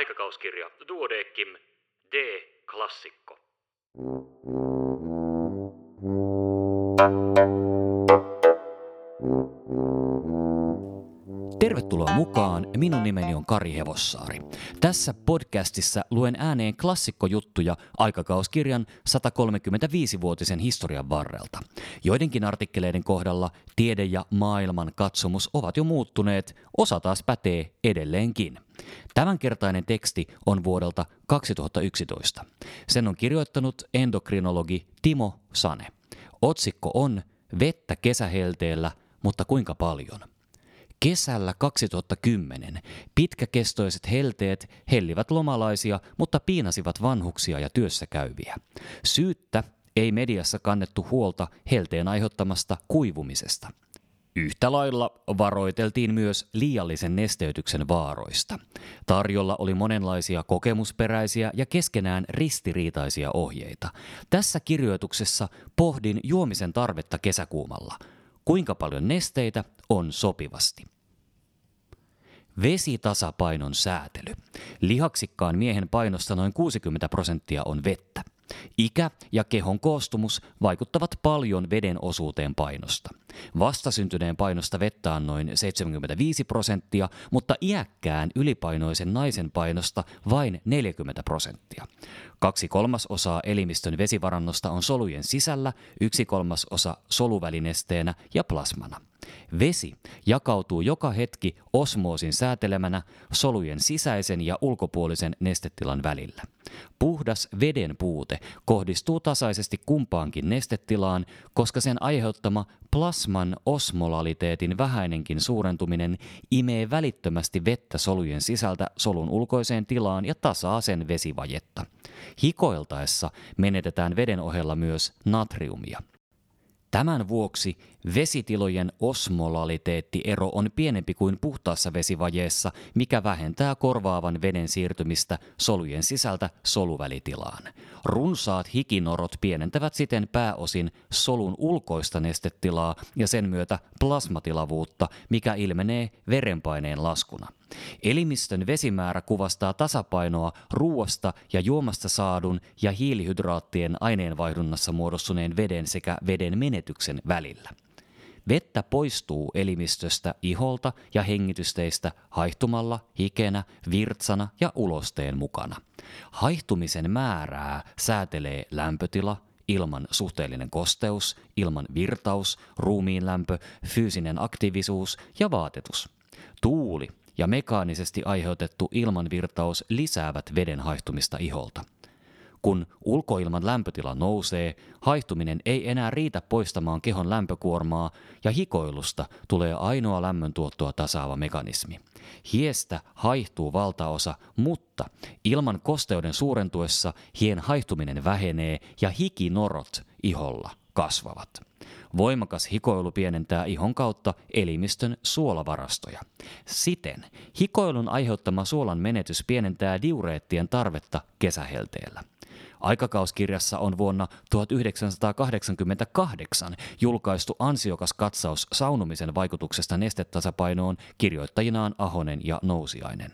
Aikakauskirja Duodeckim D. Tervetuloa mukaan. Minun nimeni on Kari Hevossaari. Tässä podcastissa luen ääneen klassikkojuttuja aikakauskirjan 135-vuotisen historian varrelta. Joidenkin artikkeleiden kohdalla tiede ja maailman katsomus ovat jo muuttuneet, osa taas pätee edelleenkin. Tämänkertainen teksti on vuodelta 2011. Sen on kirjoittanut endokrinologi Timo Sane. Otsikko on Vettä kesähelteellä, mutta kuinka paljon? Kesällä 2010 pitkäkestoiset helteet hellivät lomalaisia, mutta piinasivat vanhuksia ja työssä käyviä. Syyttä ei mediassa kannettu huolta helteen aiheuttamasta kuivumisesta. Yhtä lailla varoiteltiin myös liiallisen nesteytyksen vaaroista. Tarjolla oli monenlaisia kokemusperäisiä ja keskenään ristiriitaisia ohjeita. Tässä kirjoituksessa pohdin juomisen tarvetta kesäkuumalla. Kuinka paljon nesteitä on sopivasti? Vesitasapainon säätely. Lihaksikkaan miehen painosta noin 60 prosenttia on vettä. Ikä ja kehon koostumus vaikuttavat paljon veden osuuteen painosta. Vastasyntyneen painosta vettä on noin 75 prosenttia, mutta iäkkään ylipainoisen naisen painosta vain 40 prosenttia. Kaksi kolmasosaa elimistön vesivarannosta on solujen sisällä, yksi kolmasosa soluvälinesteenä ja plasmana. Vesi jakautuu joka hetki osmoosin säätelemänä solujen sisäisen ja ulkopuolisen nestetilan välillä. Puhdas veden puute kohdistuu tasaisesti kumpaankin nestetilaan, koska sen aiheuttama plasman osmolaliteetin vähäinenkin suurentuminen imee välittömästi vettä solujen sisältä solun ulkoiseen tilaan ja tasaa sen vesivajetta. Hikoiltaessa menetetään veden ohella myös natriumia. Tämän vuoksi vesitilojen osmolaliteettiero on pienempi kuin puhtaassa vesivajeessa, mikä vähentää korvaavan veden siirtymistä solujen sisältä soluvälitilaan. Runsaat hikinorot pienentävät siten pääosin solun ulkoista nestetilaa ja sen myötä plasmatilavuutta, mikä ilmenee verenpaineen laskuna. Elimistön vesimäärä kuvastaa tasapainoa ruoasta ja juomasta saadun ja hiilihydraattien aineenvaihdunnassa muodostuneen veden sekä veden menetyksen välillä. Vettä poistuu elimistöstä iholta ja hengitysteistä haihtumalla, hikenä, virtsana ja ulosteen mukana. Haihtumisen määrää säätelee lämpötila, ilman suhteellinen kosteus, ilman virtaus, ruumiin lämpö, fyysinen aktiivisuus ja vaatetus. Tuuli ja mekaanisesti aiheutettu ilmanvirtaus lisäävät veden haihtumista iholta. Kun ulkoilman lämpötila nousee, haihtuminen ei enää riitä poistamaan kehon lämpökuormaa ja hikoilusta tulee ainoa lämmöntuottoa tasaava mekanismi. Hiestä haihtuu valtaosa, mutta ilman kosteuden suurentuessa hien haihtuminen vähenee ja hikinorot iholla kasvavat. Voimakas hikoilu pienentää ihon kautta elimistön suolavarastoja. Siten hikoilun aiheuttama suolan menetys pienentää diureettien tarvetta kesähelteellä. Aikakauskirjassa on vuonna 1988 julkaistu ansiokas katsaus saunumisen vaikutuksesta nestetasapainoon kirjoittajinaan Ahonen ja Nousiainen.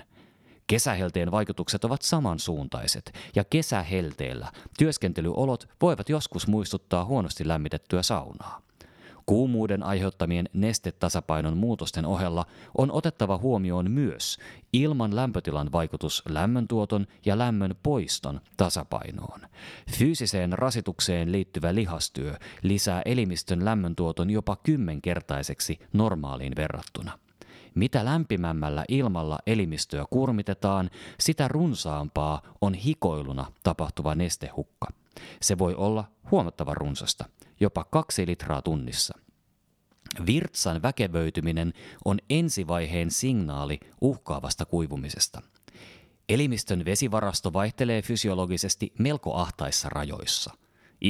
Kesähelteen vaikutukset ovat samansuuntaiset ja kesähelteellä työskentelyolot voivat joskus muistuttaa huonosti lämmitettyä saunaa. Kuumuuden aiheuttamien nestetasapainon muutosten ohella on otettava huomioon myös ilman lämpötilan vaikutus lämmöntuoton ja lämmön poiston tasapainoon. Fyysiseen rasitukseen liittyvä lihastyö lisää elimistön lämmöntuoton jopa kymmenkertaiseksi normaaliin verrattuna. Mitä lämpimämmällä ilmalla elimistöä kurmitetaan, sitä runsaampaa on hikoiluna tapahtuva nestehukka. Se voi olla huomattavan runsasta – jopa kaksi litraa tunnissa. Virtsan väkevöityminen on ensivaiheen signaali uhkaavasta kuivumisesta. Elimistön vesivarasto vaihtelee fysiologisesti melko ahtaissa rajoissa.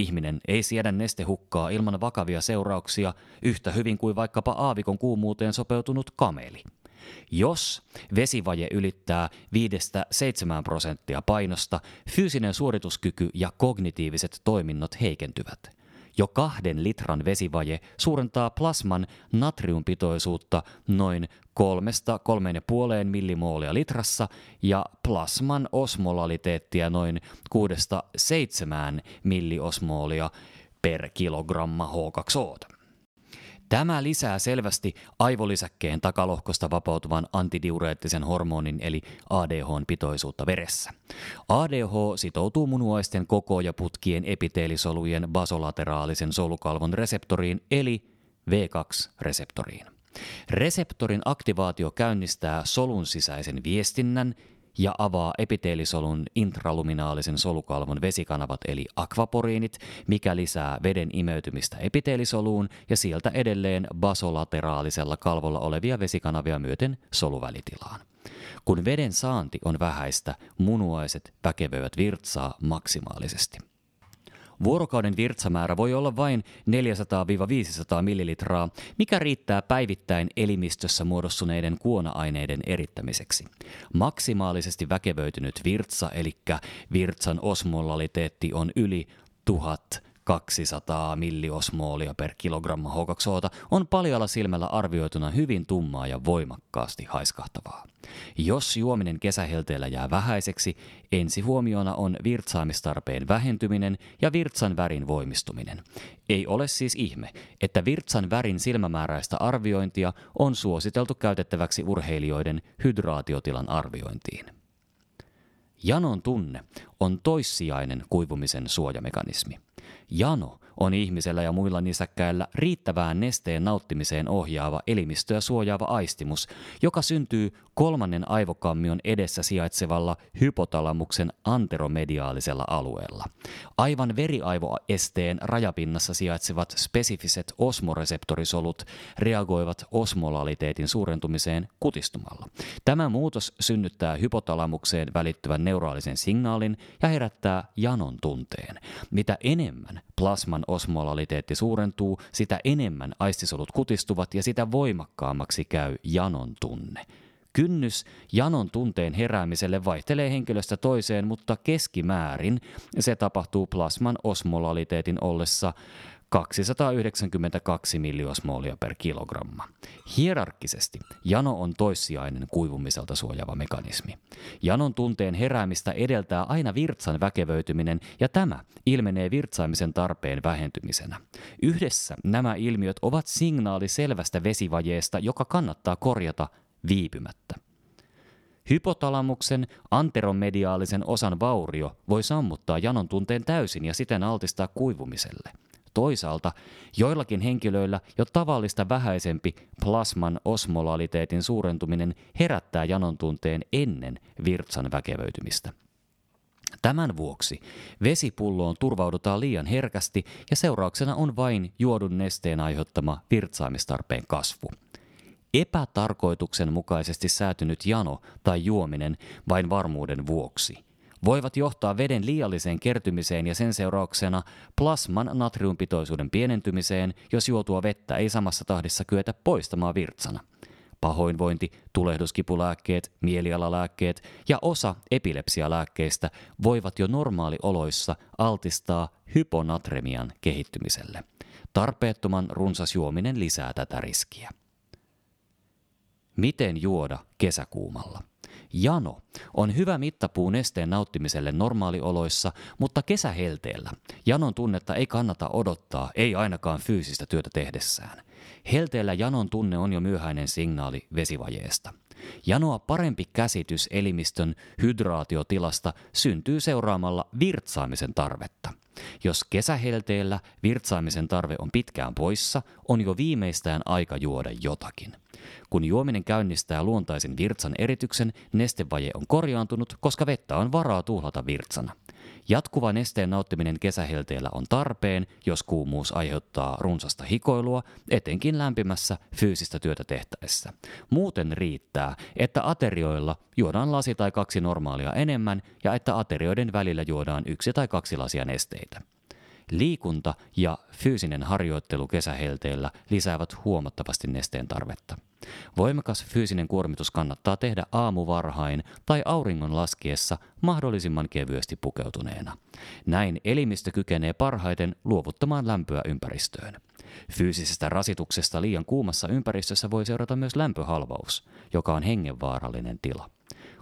Ihminen ei siedä nestehukkaa ilman vakavia seurauksia yhtä hyvin kuin vaikkapa aavikon kuumuuteen sopeutunut kameli. Jos vesivaje ylittää 5-7 prosenttia painosta, fyysinen suorituskyky ja kognitiiviset toiminnot heikentyvät – Jo kahden litran vesivaje suurentaa plasman natriumpitoisuutta noin 3-3,5 millimoolia litrassa ja plasman osmolaliteettia noin 6-7 milliosmoolia per kilogramma H2O. Tämä lisää selvästi aivolisäkkeen takalohkosta vapautuvan antidiureettisen hormonin eli ADHn pitoisuutta veressä. ADH sitoutuu munuaisten koko- ja putkien epiteelisolujen basolateraalisen solukalvon reseptoriin eli V2-reseptoriin. Reseptorin aktivaatio käynnistää solun sisäisen viestinnän ja avaa epiteelisolun intraluminaalisen solukalvon vesikanavat eli akvaporiinit, mikä lisää veden imeytymistä epiteelisoluun ja sieltä edelleen basolateraalisella kalvolla olevia vesikanavia myöten soluvälitilaan. Kun veden saanti on vähäistä, munuaiset väkevöivät virtsaa maksimaalisesti. Vuorokauden virtsamäärä voi olla vain 400-500 millilitraa, mikä riittää päivittäin elimistössä muodostuneiden kuona-aineiden erittämiseksi. Maksimaalisesti väkevöitynyt virtsa, eli virtsan osmolaliteetti on yli 1000 200 milliosmoolia per kilogramma H2O on paljalla silmällä arvioituna hyvin tummaa ja voimakkaasti haiskahtavaa. Jos juominen kesähelteellä jää vähäiseksi, ensi huomiona on virtsaamistarpeen vähentyminen ja virtsan värin voimistuminen. Ei ole siis ihme, että virtsan värin silmämääräistä arviointia on suositeltu käytettäväksi urheilijoiden hydraatiotilan arviointiin. Janon tunne on toissijainen kuivumisen suojamekanismi. Jano on ihmisellä ja muilla nisäkkäillä riittävään nesteen nauttimiseen ohjaava elimistöä suojaava aistimus, joka syntyy kolmannen aivokammion edessä sijaitsevalla hypotalamuksen anteromediaalisella alueella. Aivan veriaivoesteen rajapinnassa sijaitsevat spesifiset osmoreseptorisolut reagoivat osmolaliteetin suurentumiseen kutistumalla. Tämä muutos synnyttää hypotalamukseen välittyvän neuraalisen signaalin ja herättää janon tunteen. Mitä enemmän plasman osmolaliteetti suurentuu, sitä enemmän aistisolut kutistuvat ja sitä voimakkaammaksi käy janon tunne. Kynnys janon tunteen heräämiselle vaihtelee henkilöstä toiseen, mutta keskimäärin se tapahtuu plasman osmolaliteetin ollessa 292 milliosmoolia per kilogramma. Hierarkkisesti jano on toissijainen kuivumiselta suojava mekanismi. Janon tunteen heräämistä edeltää aina virtsan väkevöityminen ja tämä ilmenee virtsaamisen tarpeen vähentymisenä. Yhdessä nämä ilmiöt ovat signaali selvästä vesivajeesta, joka kannattaa korjata viipymättä. Hypotalamuksen anteromediaalisen osan vaurio voi sammuttaa janon tunteen täysin ja siten altistaa kuivumiselle – Toisaalta joillakin henkilöillä jo tavallista vähäisempi plasman osmolaliteetin suurentuminen herättää janon tunteen ennen virtsan väkevöitymistä. Tämän vuoksi vesipulloon turvaudutaan liian herkästi ja seurauksena on vain juodun nesteen aiheuttama virtsaamistarpeen kasvu. Epätarkoituksenmukaisesti säätynyt jano tai juominen vain varmuuden vuoksi voivat johtaa veden liialliseen kertymiseen ja sen seurauksena plasman natriumpitoisuuden pienentymiseen, jos juotua vettä ei samassa tahdissa kyetä poistamaan virtsana. Pahoinvointi, tulehduskipulääkkeet, mielialalääkkeet ja osa epilepsialääkkeistä voivat jo normaalioloissa altistaa hyponatremian kehittymiselle. Tarpeettoman runsas juominen lisää tätä riskiä. Miten juoda kesäkuumalla? Jano on hyvä mittapuu nesteen nauttimiselle normaalioloissa, mutta kesähelteellä janon tunnetta ei kannata odottaa, ei ainakaan fyysistä työtä tehdessään. Helteellä janon tunne on jo myöhäinen signaali vesivajeesta. Janoa parempi käsitys elimistön hydraatiotilasta syntyy seuraamalla virtsaamisen tarvetta. Jos kesähelteellä virtsaamisen tarve on pitkään poissa, on jo viimeistään aika juoda jotakin. Kun juominen käynnistää luontaisen virtsan erityksen, nestevaje on korjaantunut, koska vettä on varaa tuhlata virtsana. Jatkuva nesteen nauttiminen kesähelteellä on tarpeen, jos kuumuus aiheuttaa runsasta hikoilua, etenkin lämpimässä fyysistä työtä tehtäessä. Muuten riittää, että aterioilla juodaan lasi tai kaksi normaalia enemmän ja että aterioiden välillä juodaan yksi tai kaksi lasia nesteitä. Liikunta ja fyysinen harjoittelu kesähelteellä lisäävät huomattavasti nesteen tarvetta. Voimakas fyysinen kuormitus kannattaa tehdä aamuvarhain tai auringon laskiessa mahdollisimman kevyesti pukeutuneena. Näin elimistö kykenee parhaiten luovuttamaan lämpöä ympäristöön. Fyysisestä rasituksesta liian kuumassa ympäristössä voi seurata myös lämpöhalvaus, joka on hengenvaarallinen tila.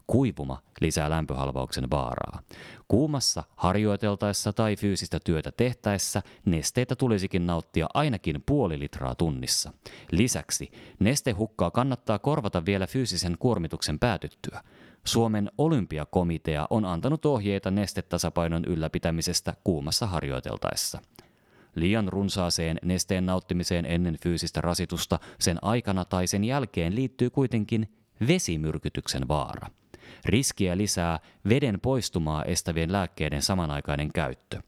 Kuivuma lisää lämpöhalvauksen vaaraa. Kuumassa harjoiteltaessa tai fyysistä työtä tehtäessä nesteitä tulisikin nauttia ainakin puoli litraa tunnissa. Lisäksi nestehukkaa kannattaa korvata vielä fyysisen kuormituksen päätyttyä. Suomen olympiakomitea on antanut ohjeita nestetasapainon ylläpitämisestä kuumassa harjoiteltaessa. Liian runsaaseen nesteen nauttimiseen ennen fyysistä rasitusta sen aikana tai sen jälkeen liittyy kuitenkin vesimyrkytyksen vaara. Riskiä lisää veden poistumaa estävien lääkkeiden samanaikainen käyttö.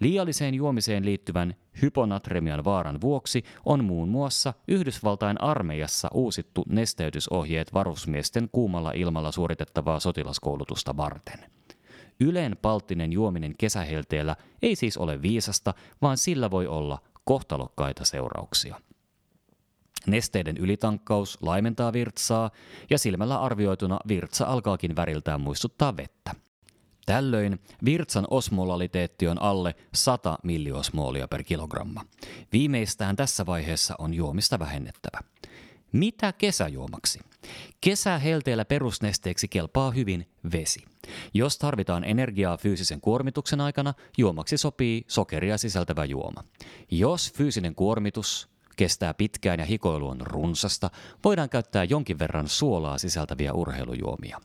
Liialliseen juomiseen liittyvän hyponatremian vaaran vuoksi on muun muassa Yhdysvaltain armeijassa uusittu nesteytysohjeet varusmiesten kuumalla ilmalla suoritettavaa sotilaskoulutusta varten. Yleen palttinen juominen kesähelteellä ei siis ole viisasta, vaan sillä voi olla kohtalokkaita seurauksia. Nesteiden ylitankkaus laimentaa virtsaa ja silmällä arvioituna virtsa alkaakin väriltään muistuttaa vettä. Tällöin virtsan osmolaliteetti on alle 100 milliosmoolia per kilogramma. Viimeistään tässä vaiheessa on juomista vähennettävä. Mitä kesäjuomaksi? Kesähelteellä perusnesteeksi kelpaa hyvin vesi. Jos tarvitaan energiaa fyysisen kuormituksen aikana, juomaksi sopii sokeria sisältävä juoma. Jos fyysinen kuormitus kestää pitkään ja hikoilu on runsasta, voidaan käyttää jonkin verran suolaa sisältäviä urheilujuomia.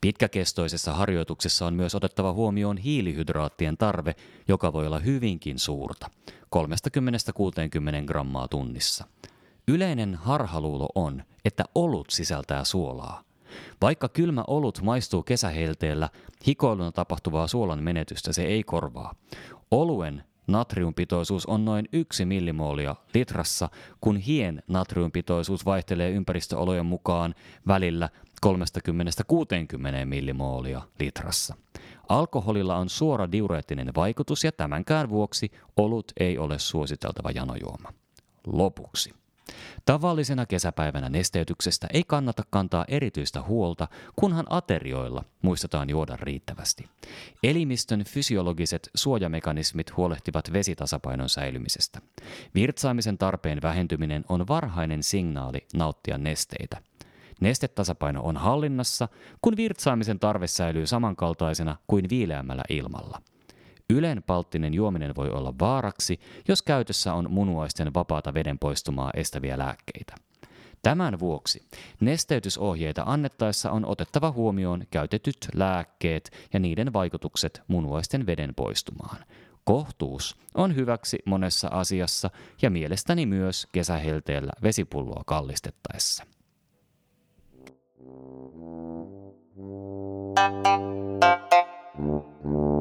Pitkäkestoisessa harjoituksessa on myös otettava huomioon hiilihydraattien tarve, joka voi olla hyvinkin suurta, 30-60 grammaa tunnissa. Yleinen harhaluulo on, että olut sisältää suolaa. Vaikka kylmä olut maistuu kesähelteellä, hikoiluna tapahtuvaa suolan menetystä se ei korvaa. Oluen natriumpitoisuus on noin 1 millimoolia litrassa, kun hien natriumpitoisuus vaihtelee ympäristöolojen mukaan välillä 30-60 millimoolia litrassa. Alkoholilla on suora diureettinen vaikutus ja tämänkään vuoksi olut ei ole suositeltava janojuoma. Lopuksi. Tavallisena kesäpäivänä nesteytyksestä ei kannata kantaa erityistä huolta, kunhan aterioilla muistetaan juoda riittävästi. Elimistön fysiologiset suojamekanismit huolehtivat vesitasapainon säilymisestä. Virtsaamisen tarpeen vähentyminen on varhainen signaali nauttia nesteitä. Nestetasapaino on hallinnassa, kun virtsaamisen tarve säilyy samankaltaisena kuin viileämmällä ilmalla – Ylenpalttinen juominen voi olla vaaraksi, jos käytössä on munuaisten vapaata veden poistumaa estäviä lääkkeitä. Tämän vuoksi nesteytysohjeita annettaessa on otettava huomioon käytetyt lääkkeet ja niiden vaikutukset munuaisten veden poistumaan. Kohtuus on hyväksi monessa asiassa ja mielestäni myös kesähelteellä vesipulloa kallistettaessa. Thank you.